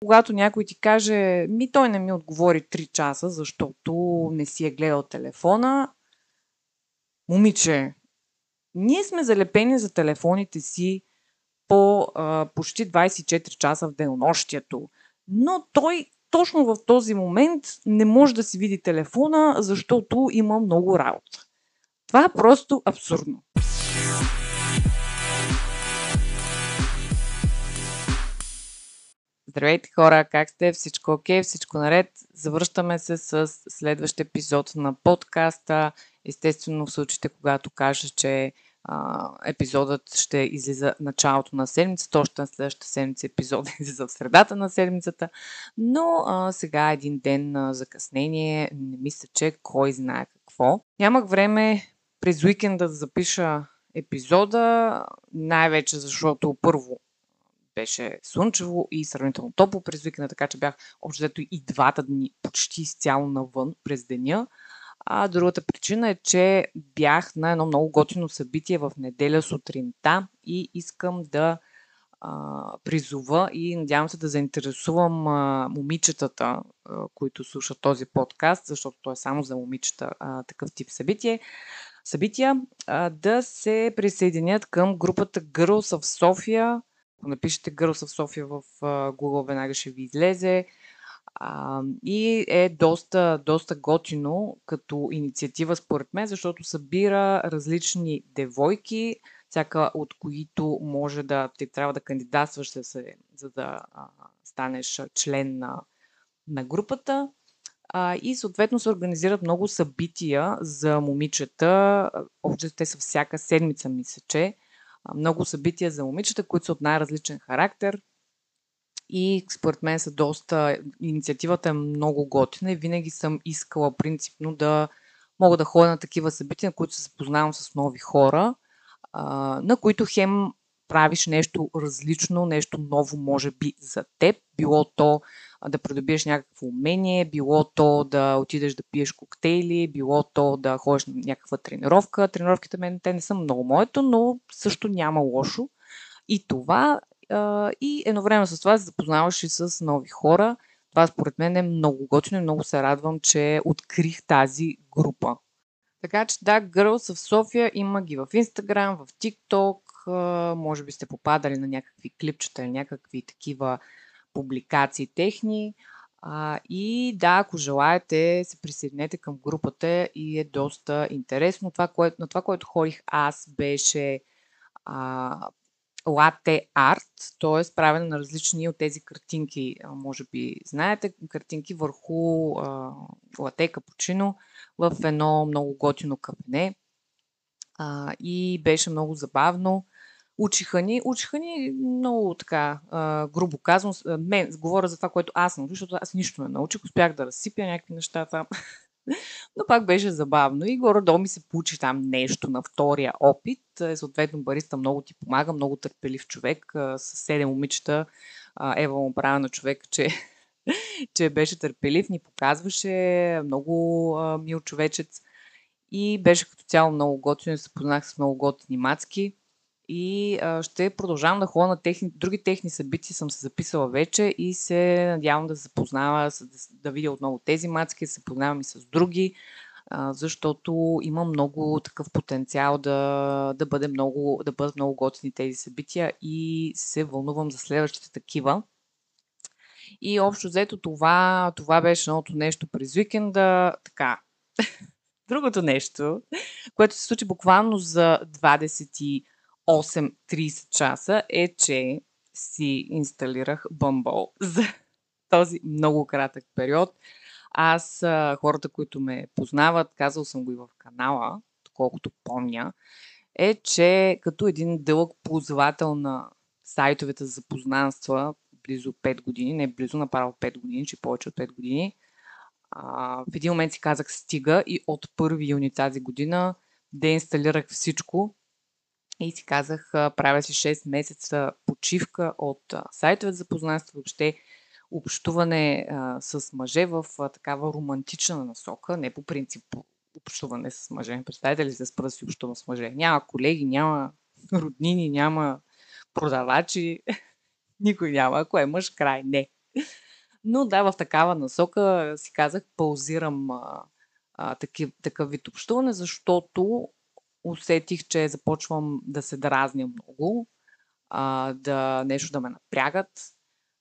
Когато някой ти каже, ми той не ми отговори 3 часа, защото не си е гледал телефона, момиче, ние сме залепени за телефоните си по а, почти 24 часа в денонощието, но той точно в този момент не може да си види телефона, защото има много работа. Това е просто абсурдно. Здравейте хора, как сте? Всичко окей? Всичко наред? Завръщаме се с следващ епизод на подкаста. Естествено в случаите, когато кажа, че а, епизодът ще излиза началото на седмицата, точно на следващата седмица епизодът излиза в средата на седмицата, но а, сега е един ден на закъснение, не мисля, че кой знае какво. Нямах време през уикенда да запиша епизода, най-вече защото първо беше слънчево и сравнително топло през уикенда, така че бях общо и двата дни почти изцяло навън през деня. А другата причина е, че бях на едно много готино събитие в неделя сутринта и искам да а, призова и надявам се да заинтересувам а, момичетата, а, които слушат този подкаст, защото той е само за момичета а, такъв тип събитие, събития, а, да се присъединят към групата Girls of София. Напишете Girls of София в Google, веднага ще ви излезе. И е доста, доста готино като инициатива според мен, защото събира различни девойки, всяка от които може да ти трябва да кандидатстваш, за, да станеш член на, на групата. И съответно се организират много събития за момичета. Общо те са всяка седмица, мисля, че. Много събития за момичета, които са от най-различен характер и според мен са доста... Инициативата е много готина и винаги съм искала принципно да мога да ходя на такива събития, на които се запознавам с нови хора, на които хем правиш нещо различно, нещо ново, може би, за теб. Било то да придобиеш някакво умение, било то да отидеш да пиеш коктейли, било то да ходиш на някаква тренировка. Тренировките мен те не са много моето, но също няма лошо. И това и едновременно с това се запознаваш и с нови хора. Това според мен е много готино и много се радвам, че открих тази група. Така че да, Girls в София има ги в Instagram, в TikTok, може би сте попадали на някакви клипчета или някакви такива публикации техни. А, и да, ако желаете, се присъединете към групата и е доста интересно. Това, което, на това, което ходих аз, беше лате арт, т.е. правене на различни от тези картинки, може би знаете, картинки върху лате капучино в едно много готино кафене. И беше много забавно. Учиха ни, учиха ни много така, а, грубо казвам, мен, говоря за това, което аз научих, защото аз нищо не научих, успях да разсипя някакви неща там. Но пак беше забавно и горе-долу ми се получи там нещо на втория опит. Е, съответно, бариста много ти помага, много търпелив човек. С седем момичета Ева му правя на човек, че, че беше търпелив, ни показваше много мил човечец и беше като цяло много готино. Се познах с много готини мацки. И а, ще продължавам да ходя на техни, други техни събития, съм се записала вече и се надявам да се запознава, да, да видя отново тези мацки, да се познавам и с други, а, защото има много такъв потенциал да, да, бъде много, да бъдат много готини тези събития и се вълнувам за следващите такива. И общо взето това, това беше едното нещо през уикенда. Така, другото нещо, което се случи буквално за 20 8-30 часа е, че си инсталирах Bumble за този много кратък период. Аз, хората, които ме познават, казал съм го и в канала, колкото помня, е, че като един дълъг ползвател на сайтовете за запознанства, близо 5 години, не близо, направо 5 години, че повече от 5 години, а, в един момент си казах стига и от 1 юни тази година деинсталирах всичко, и си казах, правя си 6 месеца почивка от сайтове за познанство, въобще общуване а, с мъже в а, такава романтична насока, не по принцип общуване с мъже. Представете ли се, спра да си общувам с мъже? Няма колеги, няма роднини, няма продавачи, никой няма. Ако е мъж, край. Не. Но да, в такава насока си казах, паузирам а, а, такив, такъв вид общуване, защото усетих, че започвам да се дразня много, а, да нещо да ме напрягат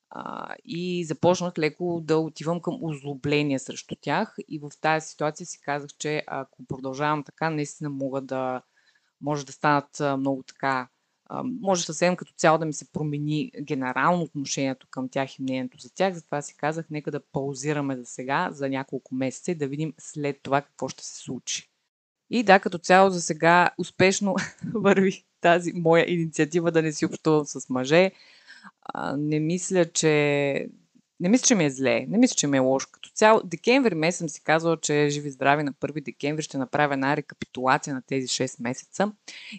а, и започнах леко да отивам към озлобление срещу тях и в тази ситуация си казах, че ако продължавам така, наистина мога да, може да станат много така може съвсем като цяло да ми се промени генерално отношението към тях и мнението за тях. Затова си казах, нека да паузираме за сега, за няколко месеца и да видим след това какво ще се случи. И да, като цяло за сега успешно върви тази моя инициатива да не си общувам с мъже. А, не мисля, че не мисля, че ми е зле. Не мисля, че ми е лошо. Като цяло, декември месец съм си казала, че живи здрави на 1 декември ще направя една рекапитулация на тези 6 месеца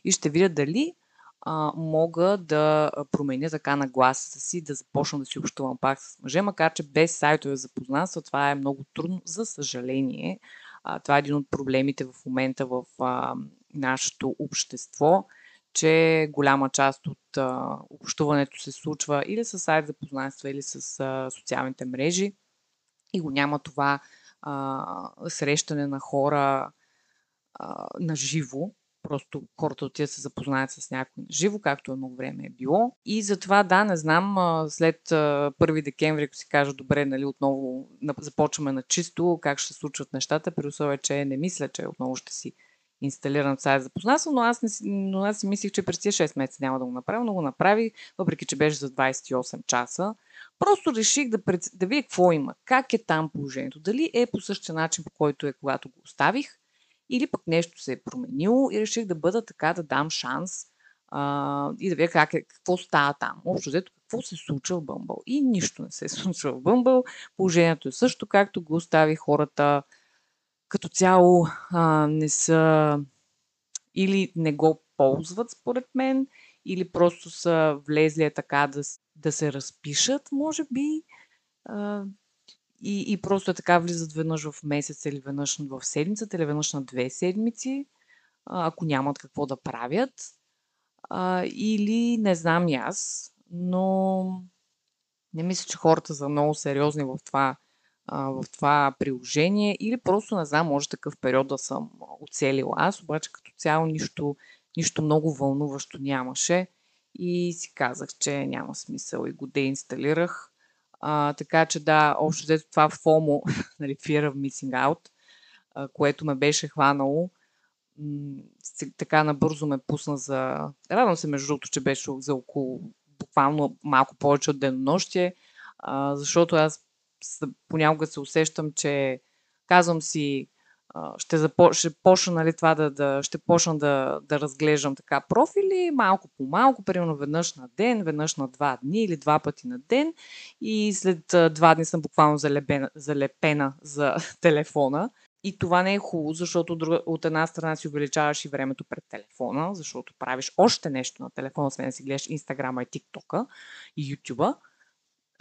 и ще видя дали а, мога да променя така на гласа си, да започна да си общувам пак с мъже, макар че без сайтове за познанства това е много трудно, за съжаление. А, това е един от проблемите в момента в а, нашето общество, че голяма част от а, общуването се случва или с сайт за познанства, или с а, социалните мрежи. И го няма това а, срещане на хора а, на живо, Просто хората отиват се запознаят с някой живо, както е много време е било. И затова, да, не знам, след 1 декември, ако си кажа, добре, нали, отново започваме на чисто, как ще се случват нещата, при условие, че не мисля, че отново ще си инсталиран сайт за познанство, но аз, не си, но аз си мислих, че през тези 6 месеца няма да го направя, но го направи, въпреки че беше за 28 часа. Просто реших да, пред... да видя какво има, как е там положението, дали е по същия начин, по който е когато го оставих, или пък нещо се е променило и реших да бъда така, да дам шанс а, и да видя как е, какво става там. Общо взето, какво се случва в Бъмбъл. И нищо не се е случва в Бъмбъл. Положението е също, както го остави хората като цяло а, не са или не го ползват според мен, или просто са влезли така да, да се разпишат, може би. А, и, и просто е така влизат веднъж в месец или веднъж в седмицата или веднъж на две седмици, ако нямат какво да правят. А, или не знам и аз, но не мисля, че хората са много сериозни в това, а, в това приложение. Или просто не знам, може такъв период да съм оцелила аз, обаче като цяло нищо, нищо много вълнуващо нямаше. И си казах, че няма смисъл и го деинсталирах. А, така че да, общо взето това FOMO, нали, Fear of Missing Out, а, което ме беше хванало, м- така набързо ме пусна за... Радвам се, между другото, че беше за около буквално малко повече от денонощие, защото аз понякога се усещам, че казвам си, ще, запо, ще почна нали, това да, да, ще почна да, да разглеждам така профили малко по малко, примерно веднъж на ден, веднъж на два дни или два пъти на ден и след два дни съм буквално залепена, залепена за телефона. И това не е хубаво, защото от една страна си увеличаваш и времето пред телефона, защото правиш още нещо на телефона, освен да си гледаш Инстаграма и ТикТока и Ютуба.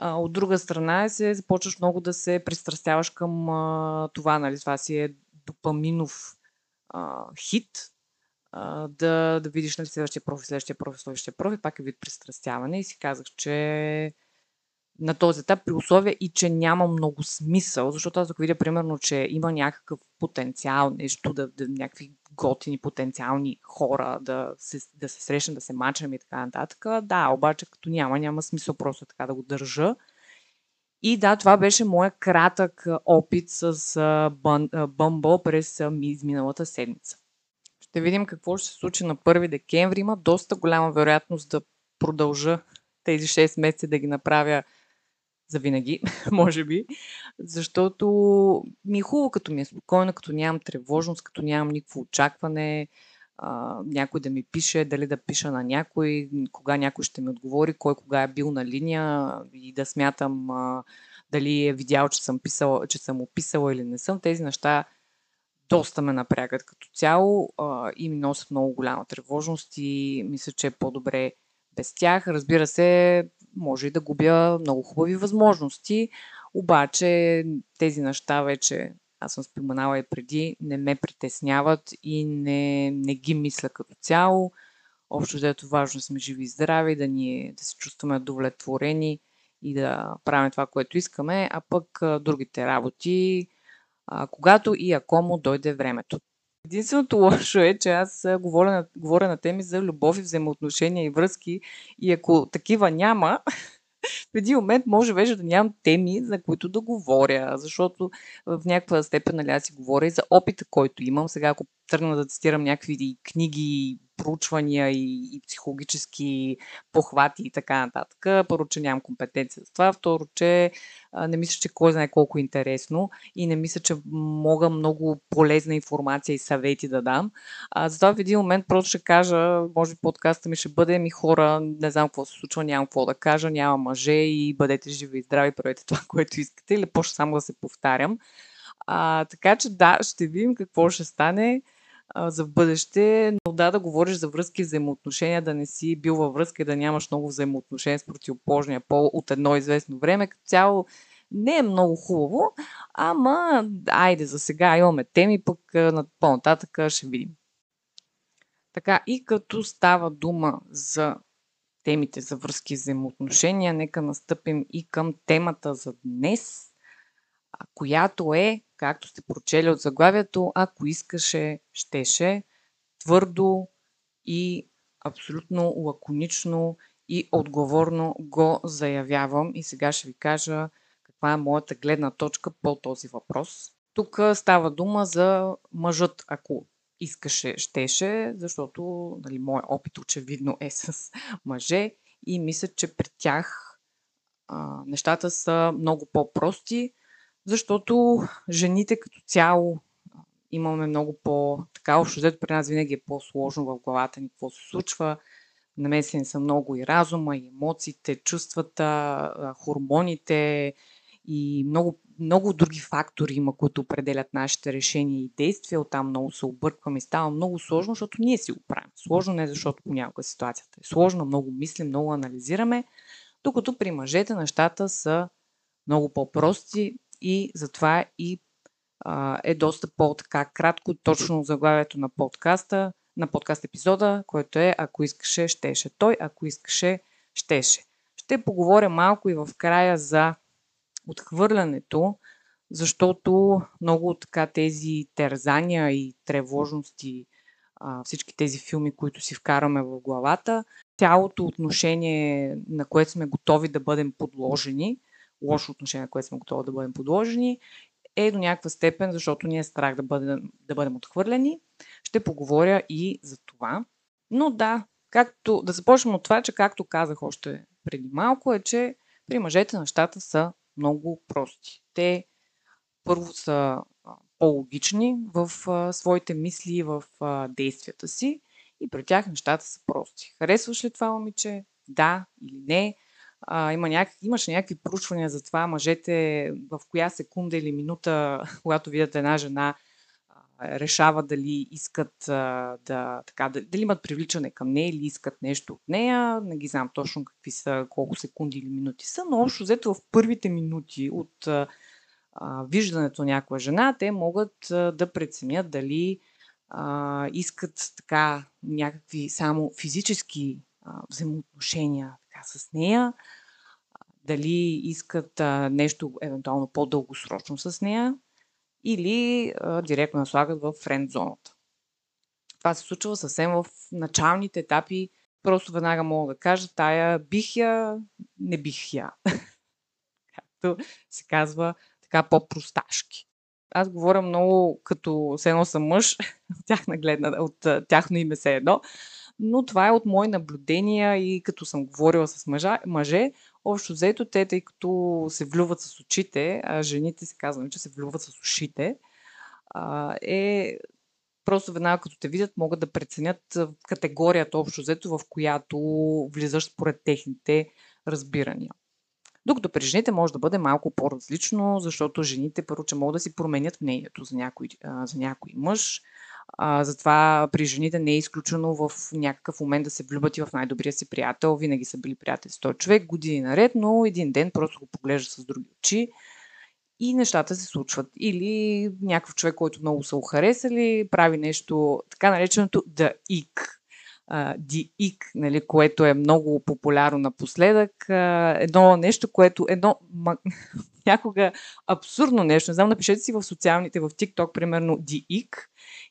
От друга страна се започваш много да се пристрастяваш към това, нали? Това си е допаминов а, хит, а, да, да видиш нали, следващия профи, следващия профи, следващия профи, пак е вид пристрастяване и си казах, че на този етап при условие и че няма много смисъл, защото аз ако видя примерно, че има някакъв потенциал, нещо, да, да някакви готини потенциални хора да се, да се срещнат, да се мачам и така нататък, да, обаче като няма, няма смисъл просто така да го държа и да, това беше моя кратък опит с Bumble през изминалата седмица. Ще видим какво ще се случи на 1 декември. Има доста голяма вероятност да продължа тези 6 месеца да ги направя за винаги, може би, защото ми е хубаво, като ми е спокойно, като нямам тревожност, като нямам никакво очакване, а, някой да ми пише, дали да пиша на някой, кога някой ще ми отговори, кой кога е бил на линия и да смятам а, дали е видял, че съм, писала, че съм описала или не съм. Тези неща доста ме напрягат като цяло а, и ми носят много голяма тревожност и мисля, че е по-добре без тях. Разбира се, може и да губя много хубави възможности, обаче тези неща вече аз съм споменала и преди, не ме притесняват и не, не ги мисля като цяло. Общо взето важно сме живи и здрави, да, ни, да се чувстваме удовлетворени и да правим това, което искаме, а пък другите работи, когато и ако му дойде времето. Единственото лошо е, че аз говоря на, говоря на теми за любов и взаимоотношения и връзки и ако такива няма, в един момент може вече да нямам теми, за които да говоря, защото в някаква степен нали, аз си говоря и за опита, който имам. Сега, ако тръгна да цитирам някакви книги, проучвания и, и психологически похвати и така нататък. Първо, че нямам компетенция за това. Второ, че не мисля, че кой знае колко е интересно и не мисля, че мога много полезна информация и съвети да дам. А, затова в един момент просто ще кажа, може би подкаста ми ще бъде ми хора, не знам какво се случва, нямам какво да кажа, няма мъже и бъдете живи и здрави, правете това, което искате или почна само да се повтарям. А, така че да, ще видим какво ще стане за в бъдеще, но да, да говориш за връзки, взаимоотношения, да не си бил във връзка и да нямаш много взаимоотношения с противоположния пол от едно известно време, като цяло не е много хубаво, ама айде за сега имаме теми, пък на по-нататък ще видим. Така, и като става дума за темите за връзки и взаимоотношения, нека настъпим и към темата за днес, която е както сте прочели от заглавието, ако искаше, щеше, твърдо и абсолютно лаконично и отговорно го заявявам и сега ще ви кажа каква е моята гледна точка по този въпрос. Тук става дума за мъжът, ако искаше, щеше, защото нали, моят опит очевидно е с мъже и мисля, че при тях а, нещата са много по-прости защото жените като цяло имаме много по... Така, общо взето при нас винаги е по-сложно в главата ни какво се случва. Намесени са много и разума, и емоциите, чувствата, хормоните и много, много други фактори има, които определят нашите решения и действия. Оттам много се объркваме и става много сложно, защото ние си го правим. Сложно не защото понякога ситуацията е сложна, много мислим, много анализираме, докато при мъжете нещата са много по-прости, и затова и а, е доста по-така кратко, точно заглавието на подкаста, на подкаст епизода, който е Ако искаше, щеше той, ако искаше, щеше. Ще поговоря малко и в края за отхвърлянето, защото много така тези терзания и тревожности, всички тези филми, които си вкараме в главата, цялото отношение, на което сме готови да бъдем подложени, лошо отношение, на което сме готови да бъдем подложени, е до някаква степен, защото ни е страх да бъдем, да бъдем отхвърлени. Ще поговоря и за това. Но да, както, да започнем от това, че както казах още преди малко, е, че при мъжете нещата са много прости. Те първо са по-логични в а, своите мисли и в а, действията си и при тях нещата са прости. Харесваш ли това момиче? Да или не? А, има няк... Имаше някакви проучвания за това мъжете в коя секунда или минута, когато видят една жена, решават дали искат а, да, така, дали имат привличане към нея или искат нещо от нея. Не ги знам точно какви са, колко секунди или минути са, но общо взето в първите минути от а, виждането на някаква жена, те могат а, да преценят дали а, искат така някакви само физически взаимоотношения така, с нея, дали искат а, нещо евентуално по-дългосрочно с нея или а, директно наслагат в френд зоната. Това се случва съвсем в началните етапи. Просто веднага мога да кажа, тая бих я, не бих я. Както се казва така по-просташки. Аз говоря много като се едно съм мъж, от тяхна гледна, от тяхно име се едно, но това е от мои наблюдения и като съм говорила с мъжа, мъже, общо взето те, тъй като се влюват с очите, а жените се казваме, че се влюват с ушите, а, е просто веднага като те видят могат да преценят категорията общо взето, в която влизаш според техните разбирания. Докато при жените може да бъде малко по-различно, защото жените първо, че могат да си променят мнението за някой, за някой мъж, а, затова при жените не е изключено в някакъв момент да се влюбят и в най-добрия си приятел. Винаги са били приятели с този човек години наред, но един ден просто го поглежда с други очи и нещата се случват. Или някакъв човек, който много са харесали, прави нещо, така нареченото да ик. DIC, нали, което е много популярно напоследък. Едно нещо, което едно някога абсурдно нещо. Не знам, напишете си в социалните, в TikTok, примерно DIC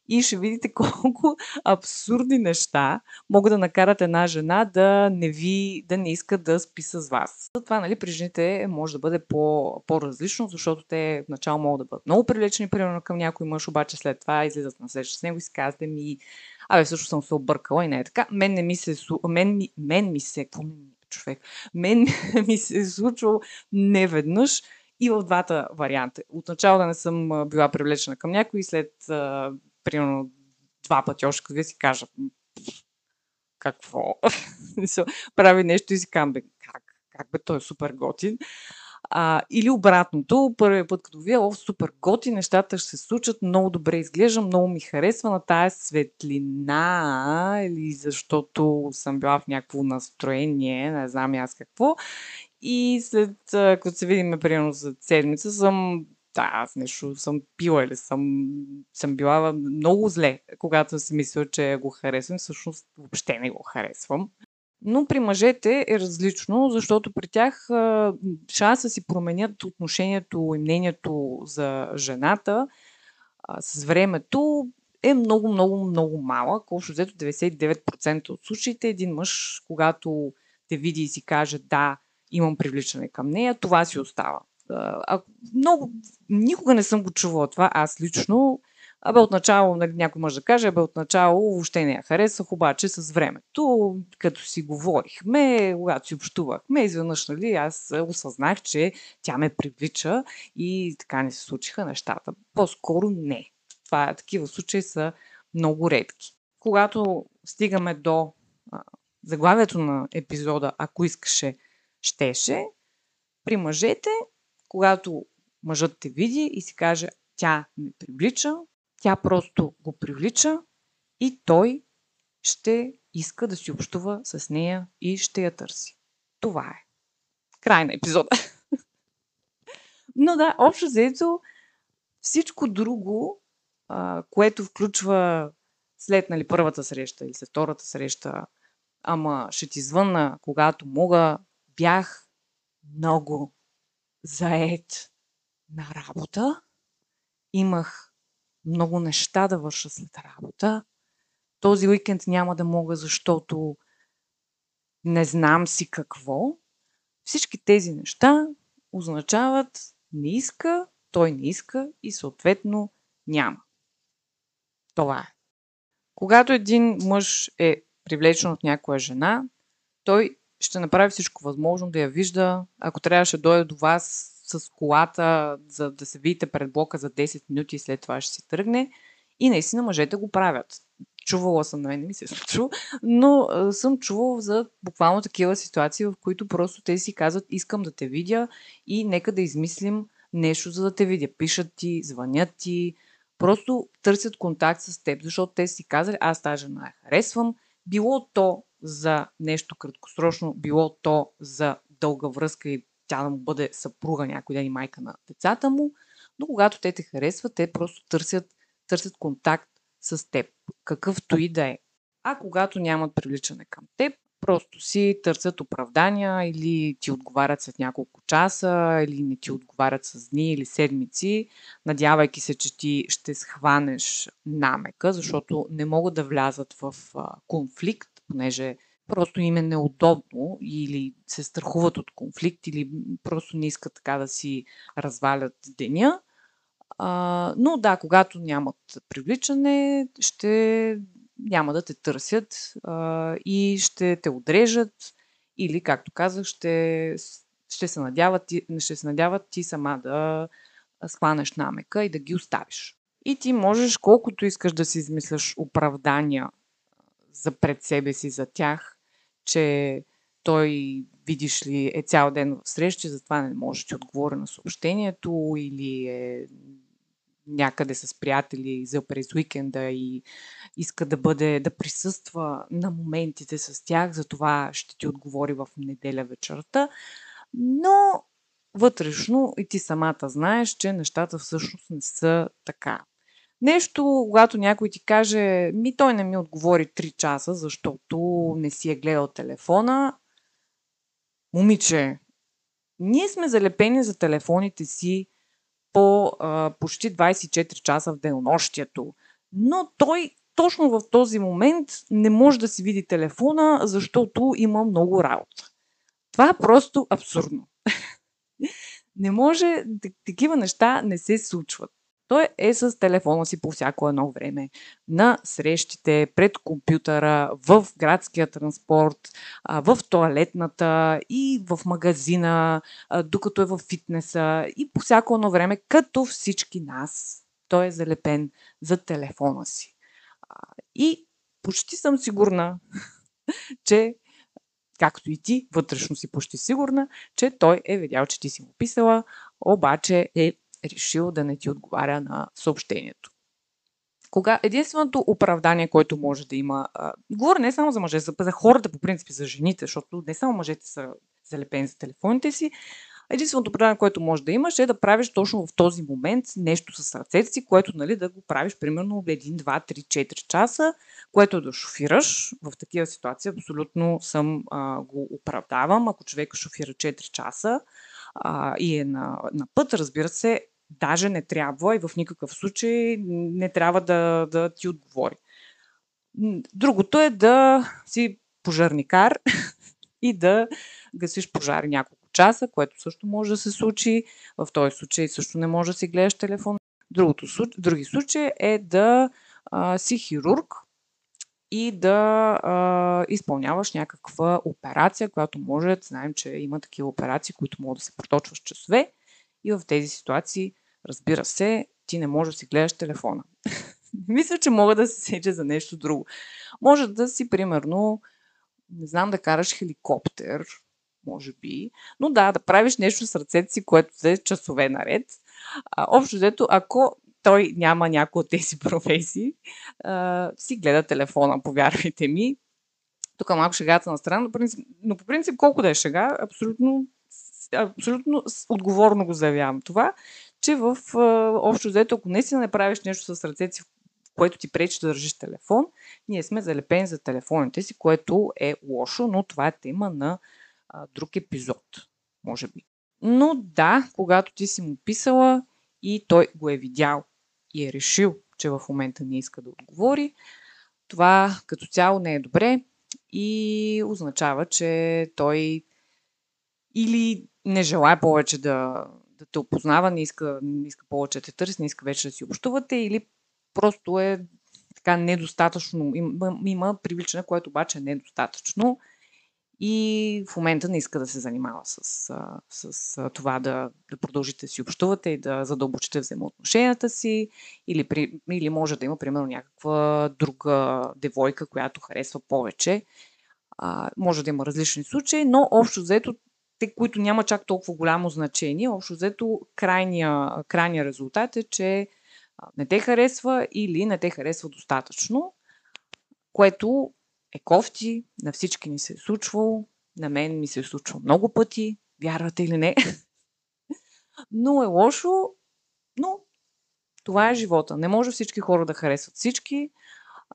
и ще видите колко абсурдни неща могат да накарат една жена да не ви, да не иска да спи с вас. Затова, нали, при жените може да бъде по, по-различно, защото те в начало могат да бъдат много привлечени, примерно към някой мъж, обаче след това излизат на среща с него и си казвате ми, абе, всъщност съм се объркала и не е така. Мен не ми се, мен, ми, мен ми се, човек, мен ми се е случвало неведнъж и в двата варианта. Отначало да не съм била привлечена към някой след примерно два пъти още, като си кажа какво? Прави нещо и си казвам, как? Как бе, той е супер готин. А, или обратното, първият път, като вие, о, супер готи, нещата ще се случат, много добре изглежда, много ми харесва на тая светлина, или защото съм била в някакво настроение, не знам аз какво. И след като се видим, примерно, за седмица, съм да, аз нещо съм пила или съм, съм била много зле, когато си мисля, че го харесвам. Всъщност въобще не го харесвам. Но при мъжете е различно, защото при тях шанса си променят отношението и мнението за жената с времето е много, много, много малък. Общо взето 99% от случаите един мъж, когато те види и си каже да, имам привличане към нея, това си остава. А, много, никога не съм го чувала това, аз лично. Абе, отначало, нали, някой може да каже, абе, отначало въобще не я харесах, обаче с времето, като си говорихме, когато си общувахме, изведнъж, нали, аз осъзнах, че тя ме привлича и така не се случиха нещата. По-скоро не. Това, такива случаи са много редки. Когато стигаме до а, заглавието на епизода, ако искаше, щеше, при мъжете когато мъжът те види и си каже, тя ме привлича, тя просто го привлича и той ще иска да си общува с нея и ще я търси. Това е. Край на епизода. Но да, общо заето всичко друго, което включва след нали, първата среща или след втората среща, ама ще ти звънна, когато мога, бях много заед на работа. Имах много неща да върша след работа. Този уикенд няма да мога, защото не знам си какво. Всички тези неща означават не иска, той не иска и съответно няма. Това е. Когато един мъж е привлечен от някоя жена, той ще направи всичко възможно да я вижда. Ако трябваше да дойде до вас с колата, за да се видите пред блока за 10 минути и след това ще си тръгне. И наистина мъжете го правят. Чувала съм, на мен не ми се случва, но съм чувала за буквално такива ситуации, в които просто те си казват, искам да те видя и нека да измислим нещо, за да те видя. Пишат ти, звънят ти, просто търсят контакт с теб, защото те си казали, аз тази жена я харесвам, било то за нещо краткосрочно, било то за дълга връзка и тя да му бъде съпруга някой ден и майка на децата му, но когато те те харесват, те просто търсят, търсят контакт с теб, какъвто и да е. А когато нямат привличане към теб, просто си търсят оправдания или ти отговарят след няколко часа, или не ти отговарят с дни или седмици, надявайки се, че ти ще схванеш намека, защото не могат да влязат в конфликт, понеже просто им е неудобно или се страхуват от конфликт или просто не искат така да си развалят деня. А, но да, когато нямат привличане, ще няма да те търсят а, и ще те отрежат или, както казах, ще, ще, се надяват, ще се надяват ти сама да схванеш намека и да ги оставиш. И ти можеш колкото искаш да си измисляш оправдания за пред себе си за тях, че той, видиш ли, е цял ден в срещи, затова не може да ти отговори на съобщението или е някъде с приятели за през уикенда и иска да бъде, да присъства на моментите с тях, затова ще ти отговори в неделя вечерта. Но вътрешно и ти самата знаеш, че нещата всъщност не са така. Нещо, когато някой ти каже, ми той не ми отговори 3 часа, защото не си е гледал телефона. Момиче, ние сме залепени за телефоните си по а, почти 24 часа в денонощието, но той точно в този момент не може да си види телефона, защото има много работа. Това е просто абсурдно. не може, такива неща не се случват. Той е с телефона си по всяко едно време. На срещите, пред компютъра, в градския транспорт, в туалетната и в магазина, докато е в фитнеса и по всяко едно време, като всички нас. Той е залепен за телефона си. И почти съм сигурна, че както и ти, вътрешно си почти сигурна, че той е видял, че ти си му писала, обаче е решил да не ти отговаря на съобщението. Кога единственото оправдание, което може да има, а, говоря не само за мъже, за, за хората по принцип, за жените, защото не само мъжете са залепени за телефоните си, единственото оправдание, което може да имаш е да правиш точно в този момент нещо с ръцете си, което нали, да го правиш примерно 1, 2, 3, 4 часа, което да шофираш. В такива ситуации абсолютно съм а, го оправдавам. Ако човек шофира 4 часа а, и е на, на път, разбира се, даже не трябва и в никакъв случай не трябва да, да ти отговори. Другото е да си пожарникар и да гасиш пожари няколко часа, което също може да се случи. В този случай също не може да си гледаш телефон. Другото, други случаи е да а, си хирург и да а, изпълняваш някаква операция, която може, знаем, че има такива операции, които могат да се проточват часове и в тези ситуации, разбира се, ти не можеш да си гледаш телефона. Мисля, че мога да се сеча за нещо друго. Може да си, примерно, не знам, да караш хеликоптер, може би, но да, да правиш нещо с ръцете си, което е часове наред. А, общо взето, ако той няма някои от тези професии, а, си гледа телефона, повярвайте ми. Тук малко шегата на страна, но, принцип, но по принцип колко да е шега, абсолютно, абсолютно отговорно го заявявам това, че в общо взето, ако наистина не правиш нещо с ръцете си, което ти пречи да държиш телефон, ние сме залепени за телефоните си, което е лошо, но това е тема на а, друг епизод, може би. Но да, когато ти си му писала и той го е видял и е решил, че в момента не иска да отговори, това като цяло не е добре и означава, че той или не желая повече да, да те опознава, не иска, не иска повече да те търси, не иска вече да си общувате, или просто е така недостатъчно, има, има привличане, което обаче е недостатъчно и в момента не иска да се занимава с, с, това да, да продължите да си общувате и да задълбочите взаимоотношенията си, или, при, или може да има, примерно, някаква друга девойка, която харесва повече. А, може да има различни случаи, но общо взето, те, които няма чак толкова голямо значение, общо взето крайния, крайния резултат е, че не те харесва или не те харесва достатъчно, което е кофти, на всички ни се е случвало, на мен ми се е случвало много пъти, вярвате или не. но е лошо, но това е живота. Не може всички хора да харесват всички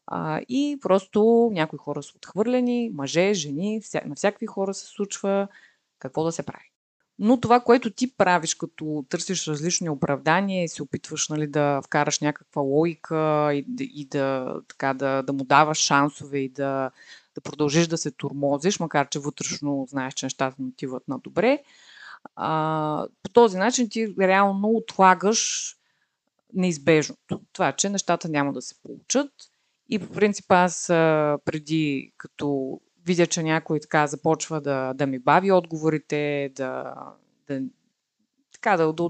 а, и просто някои хора са отхвърлени, мъже, жени, вся, на всякакви хора се случва какво да се прави. Но това, което ти правиш, като търсиш различни оправдания и се опитваш нали, да вкараш някаква логика и, и да, така, да, да му даваш шансове и да, да продължиш да се турмозиш, макар че вътрешно знаеш, че нещата не отиват на добре, а, по този начин ти реално отлагаш неизбежното. Това, че нещата няма да се получат. И по принцип аз преди, като видя, че някой така започва да, да ми бави отговорите, да, да, така, да, да,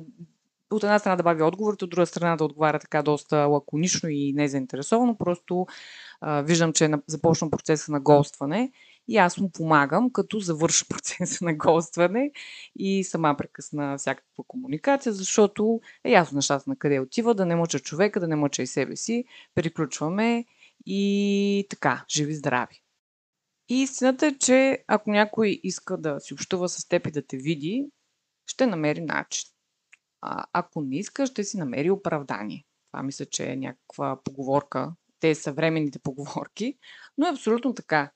от една страна да бави отговорите, от друга страна да отговаря така доста лаконично и незаинтересовано. Просто а, виждам, че е процеса на голстване и аз му помагам, като завърша процеса на голстване и сама прекъсна всякаква комуникация, защото е ясно нещата на къде отива, да не мъча човека, да не мъча и себе си. Приключваме и така, живи здрави. И истината е, че ако някой иска да си общува с теб и да те види, ще намери начин. А ако не иска, ще си намери оправдание. Това мисля, че е някаква поговорка. Те са съвременните поговорки, но е абсолютно така.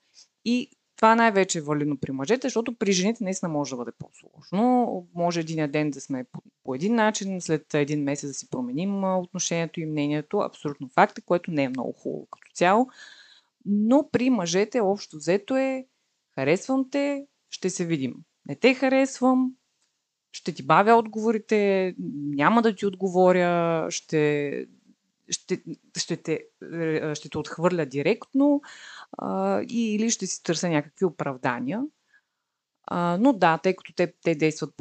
И това най-вече е валидно при мъжете, защото при жените наистина може да бъде по-сложно. Може един ден да сме по, по един начин, след един месец да си променим отношението и мнението. Абсолютно факт, което не е много хубаво като цяло. Но при мъжете общо взето е харесвам те, ще се видим. Не те харесвам, ще ти бавя отговорите, няма да ти отговоря, ще, ще, ще, те, ще те отхвърля директно а, или ще си търся някакви оправдания. А, но да, тъй като те, те действат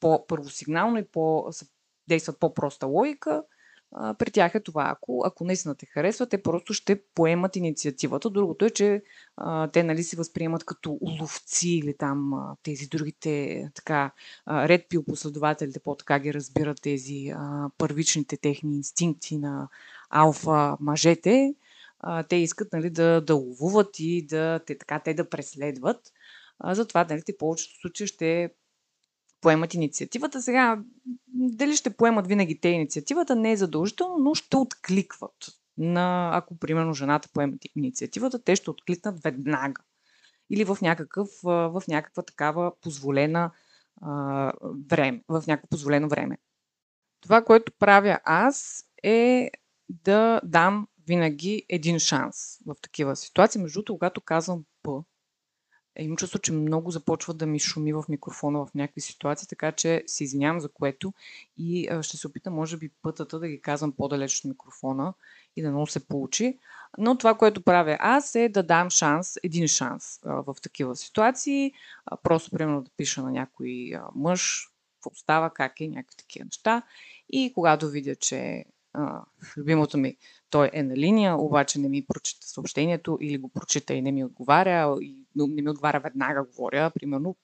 по-първосигнално и по, действат по-проста логика, а, при тях е това. Ако, ако наистина те харесва, те просто ще поемат инициативата. Другото е, че а, те нали, се възприемат като уловци или там а, тези другите така ред пил последователите по-така ги разбират тези а, първичните техни инстинкти на алфа мъжете. А, те искат нали, да, да ловуват и да, те, така, те да преследват. А, затова нали, те повечето случаи ще поемат инициативата. Сега, дали ще поемат винаги те инициативата, не е задължително, но ще откликват. На, ако, примерно, жената поемат инициативата, те ще откликнат веднага. Или в, някакъв, в някаква такава позволена време, в някакво позволено време. Това, което правя аз е да дам винаги един шанс в такива ситуации. Между другото, когато казвам П, имам чувство, че много започва да ми шуми в микрофона в някакви ситуации, така че се извинявам за което и ще се опитам, може би, пътата да ги казвам по-далеч от микрофона и да много се получи. Но това, което правя аз е да дам шанс, един шанс в такива ситуации. Просто, примерно, да пиша на някой мъж, какво става, как е, някакви такива неща. И когато видя, че любимото ми той е на линия, обаче не ми прочита съобщението или го прочита и не ми отговаря, и не ми отговаря веднага, говоря, примерно.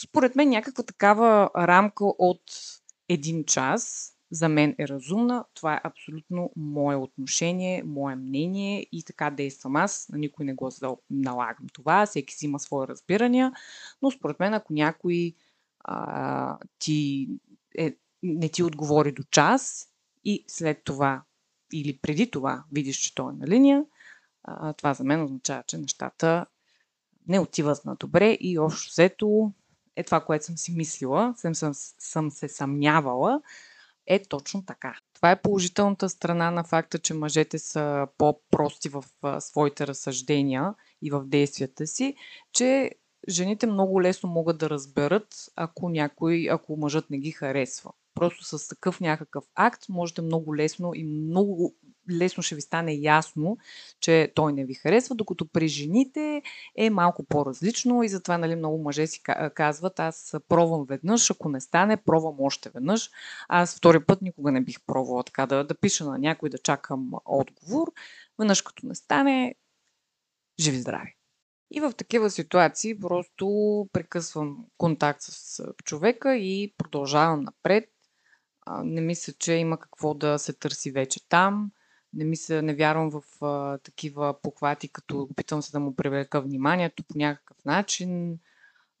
Според мен някаква такава рамка от един час за мен е разумна. Това е абсолютно мое отношение, мое мнение и така действам аз. На никой не го налагам това. Всеки си има свои разбирания. Но според мен, ако някой а, ти е, не ти отговори до час и след това или преди това видиш, че той е на линия, това за мен означава, че нещата не отиват на добре и общо взето е това, което съм си мислила, съм, съм, съм се съмнявала, е точно така. Това е положителната страна на факта, че мъжете са по-прости в своите разсъждения и в действията си, че жените много лесно могат да разберат, ако някой, ако мъжът не ги харесва. Просто с такъв някакъв акт можете много лесно и много лесно ще ви стане ясно, че той не ви харесва, докато при жените е малко по-различно и затова нали, много мъже си казват, аз пробвам веднъж, ако не стане, пробвам още веднъж. Аз втори път никога не бих пробвала така да, да пиша на някой да чакам отговор. Веднъж като не стане, живи здрави. И в такива ситуации просто прекъсвам контакт с човека и продължавам напред не мисля, че има какво да се търси вече там. Не мисля, не вярвам в а, такива похвати, като опитвам се да му привлека вниманието по някакъв начин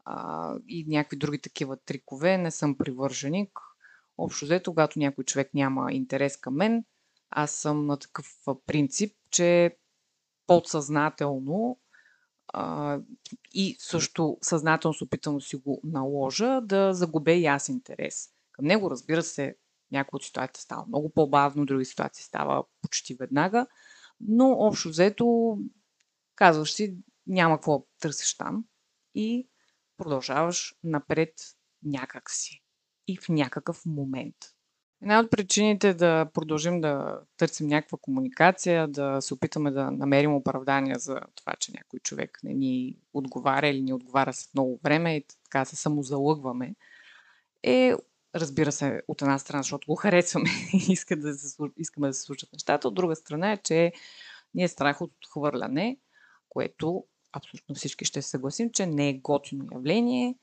а, и някакви други такива трикове. Не съм привърженик. Общо взето, когато някой човек няма интерес към мен, аз съм на такъв принцип, че подсъзнателно а, и също съзнателно се опитам да си го наложа, да загубя и аз интерес. Към него, разбира се, някои от ситуациите става много по-бавно, други ситуации става почти веднага, но общо взето казваш си, няма какво търсиш там и продължаваш напред някакси и в някакъв момент. Една от причините да продължим да търсим някаква комуникация, да се опитаме да намерим оправдания за това, че някой човек не ни отговаря или ни отговаря след много време и така се самозалъгваме, е разбира се, от една страна, защото го харесваме и иска да се, искаме да се случат нещата, от друга страна е, че ние е страх от отхвърляне, което абсолютно всички ще се съгласим, че не е готино явление,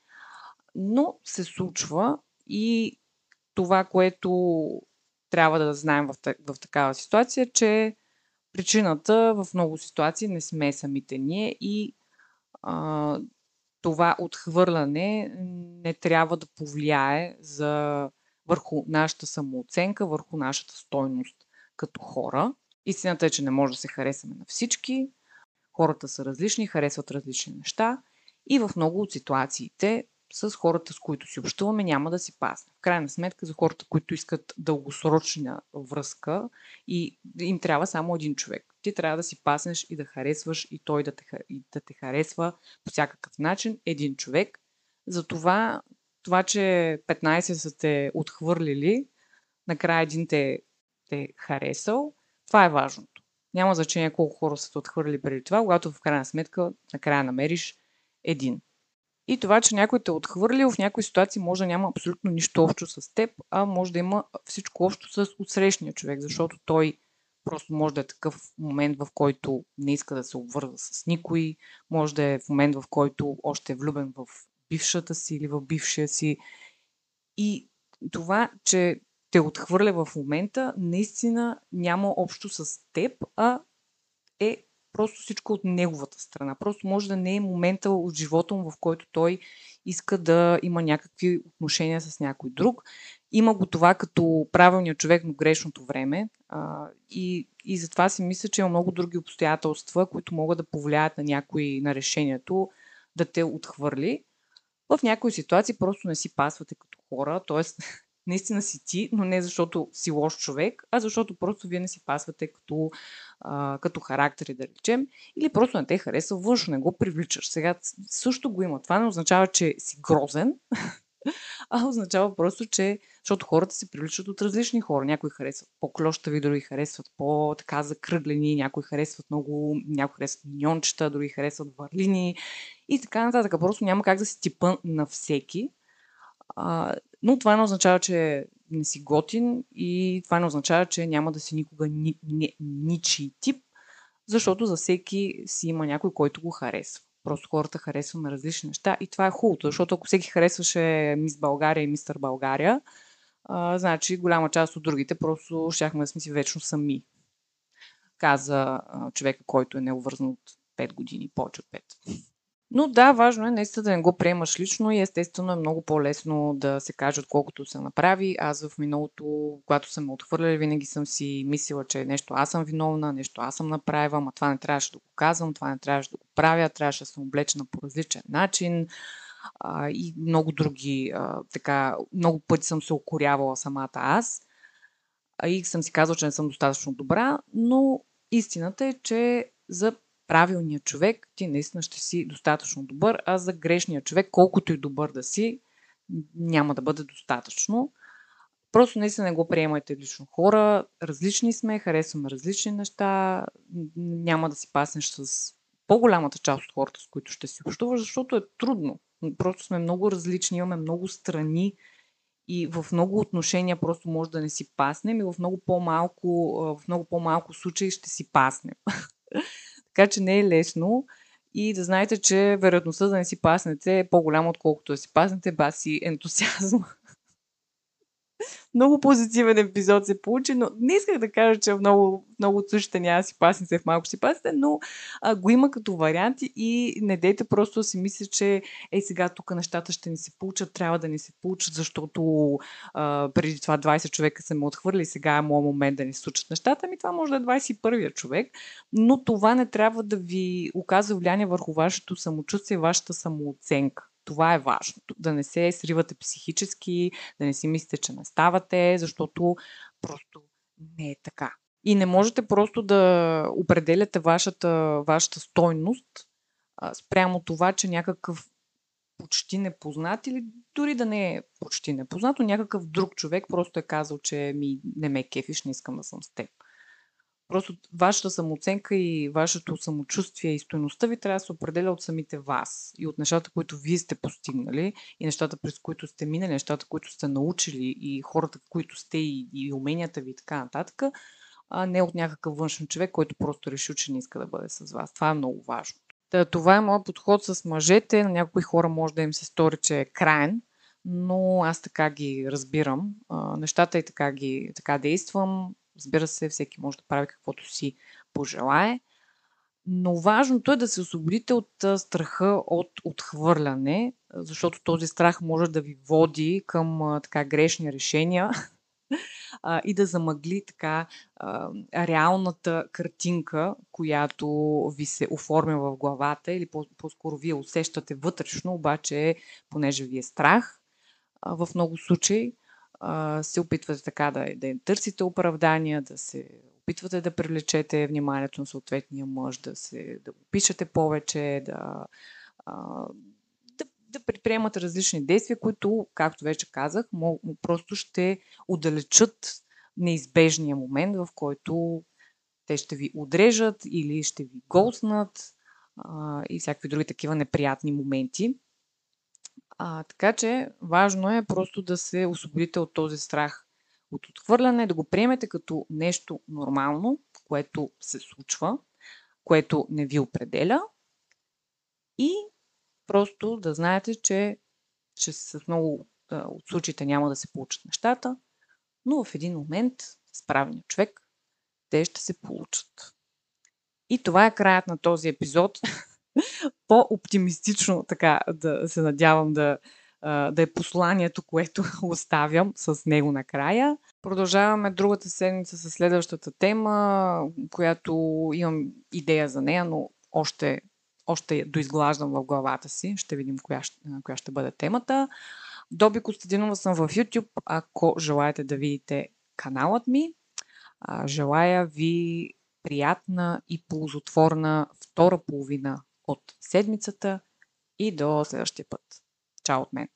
но се случва и това, което трябва да знаем в, в такава ситуация, че причината в много ситуации не сме самите ние и а, това отхвърляне не трябва да повлияе за върху нашата самооценка, върху нашата стойност като хора. Истината е, че не може да се харесаме на всички. Хората са различни, харесват различни неща и в много от ситуациите с хората, с които си общуваме, няма да си пасне. В крайна сметка, за хората, които искат дългосрочна връзка и им трябва само един човек. Ти трябва да си паснеш и да харесваш и той да те, и да те харесва по всякакъв начин един човек. Затова това, че 15 са те отхвърлили, накрая един те, те харесал, това е важното. Няма значение колко хора са те отхвърли преди това, когато в крайна сметка накрая намериш един. И това, че някой те е отхвърлил в някои ситуации може да няма абсолютно нищо общо с теб, а може да има всичко общо с отсрещния човек, защото той просто може да е такъв момент, в който не иска да се обвърза с никой, може да е в момент, в който още е влюбен в бившата си или в бившия си. И това, че те отхвърля в момента, наистина няма общо с теб, а е просто всичко от неговата страна. Просто може да не е момента от живота му, в който той иска да има някакви отношения с някой друг. Има го това като правилният човек, но грешното време. А, и, и затова си мисля, че има много други обстоятелства, които могат да повлияят на някой на решението да те отхвърли. В някои ситуации просто не си пасвате като хора, т.е наистина си ти, но не защото си лош човек, а защото просто вие не си пасвате като, а, като характери, да речем, или просто не те харесва външно, не го привличаш. Сега също го има. Това не означава, че си грозен, а означава просто, че защото хората се привличат от различни хора. Някои харесват по-клощави, други харесват по-така закръглени, някои харесват много, някои харесват миньончета, други харесват варлини и така нататък. Просто няма как да си типа на всеки. А, но това не означава, че не си готин и това не означава, че няма да си никога ни, ни, ничий тип, защото за всеки си има някой, който го харесва. Просто хората харесваме различни неща и това е хубавото, защото ако всеки харесваше Мис България и Мистър България, а, значи голяма част от другите просто щяхме да сме си вечно сами. Каза а, човека, който е необвързан от 5 години, повече от 5. Но да, важно е наистина да не го приемаш лично и естествено е много по-лесно да се каже, отколкото се направи. Аз в миналото, когато съм отхвърляли, винаги съм си мислила, че нещо аз съм виновна, нещо аз съм направила, ама това не трябваше да го казвам, това не трябваше да го правя, трябваше да съм облечена по различен начин а, и много други, а, така, много пъти съм се окорявала самата аз а, и съм си казала, че не съм достатъчно добра, но истината е, че за правилния човек, ти наистина ще си достатъчно добър, а за грешния човек, колкото и добър да си, няма да бъде достатъчно. Просто наистина не го приемайте лично хора. Различни сме, харесваме различни неща. Няма да си паснеш с по-голямата част от хората, с които ще си общуваш, защото е трудно. Просто сме много различни, имаме много страни и в много отношения просто може да не си паснем и в много по-малко, в много по-малко случаи ще си паснем. Така че не е лесно. И да знаете, че вероятността да не си паснете е по-голяма, отколкото да си паснете баси ентусиазма много позитивен епизод се получи, но не исках да кажа, че в много, много от случаите няма си пасните, в малко си пасните, но а, го има като варианти и не дейте просто си мисля, че ей сега тук нещата ще ни се получат, трябва да ни се получат, защото а, преди това 20 човека са ме отхвърли, сега е моят момент да ни случат нещата. Ми това може да е 21-я човек, но това не трябва да ви оказва влияние върху вашето самочувствие, вашата самооценка. Това е важното. Да не се сривате психически, да не си мислите, че не ставате, защото просто не е така. И не можете просто да определяте вашата, вашата стойност а, спрямо това, че някакъв почти непознат или дори да не е почти непознат, но някакъв друг човек просто е казал, че ми не ме кефиш, не искам да съм с теб. Просто вашата самооценка и вашето самочувствие и стоеността ви трябва да се определя от самите вас и от нещата, които вие сте постигнали и нещата, през които сте минали, нещата, които сте научили и хората, които сте и, и уменията ви и така нататък, а не от някакъв външен човек, който просто реши, че не иска да бъде с вас. Това е много важно. Та, това е моят подход с мъжете. На някои хора може да им се стори, че е крайен, но аз така ги разбирам. А, нещата и така ги така действам Разбира се, всеки може да прави каквото си пожелае. Но важното е да се освободите от страха от отхвърляне, защото този страх може да ви води към така грешни решения и да замъгли така реалната картинка, която ви се оформя в главата или по- по-скоро вие усещате вътрешно, обаче понеже ви е страх в много случаи, а, се опитвате така да, да търсите оправдания, да се опитвате да привлечете вниманието на съответния мъж, да, се, да го пишете повече, да, а, да, да предприемате различни действия, които, както вече казах, просто ще удалечат неизбежния момент, в който те ще ви отрежат или ще ви голснат и всякакви други такива неприятни моменти. А, така че важно е просто да се освободите от този страх от отхвърляне, да го приемете като нещо нормално, което се случва, което не ви определя и просто да знаете, че, че с много от случаите няма да се получат нещата, но в един момент с правилния човек те ще се получат. И това е краят на този епизод. По-оптимистично така да се надявам да, да е посланието, което оставям с него накрая. Продължаваме другата седмица с следващата тема, която имам идея за нея, но още, още доизглаждам в главата си. Ще видим коя, коя ще бъде темата. Доби Костадинова съм в YouTube, ако желаете да видите каналът ми. Желая ви приятна и ползотворна втора половина от седмицата и до следващия път. Чао от мен!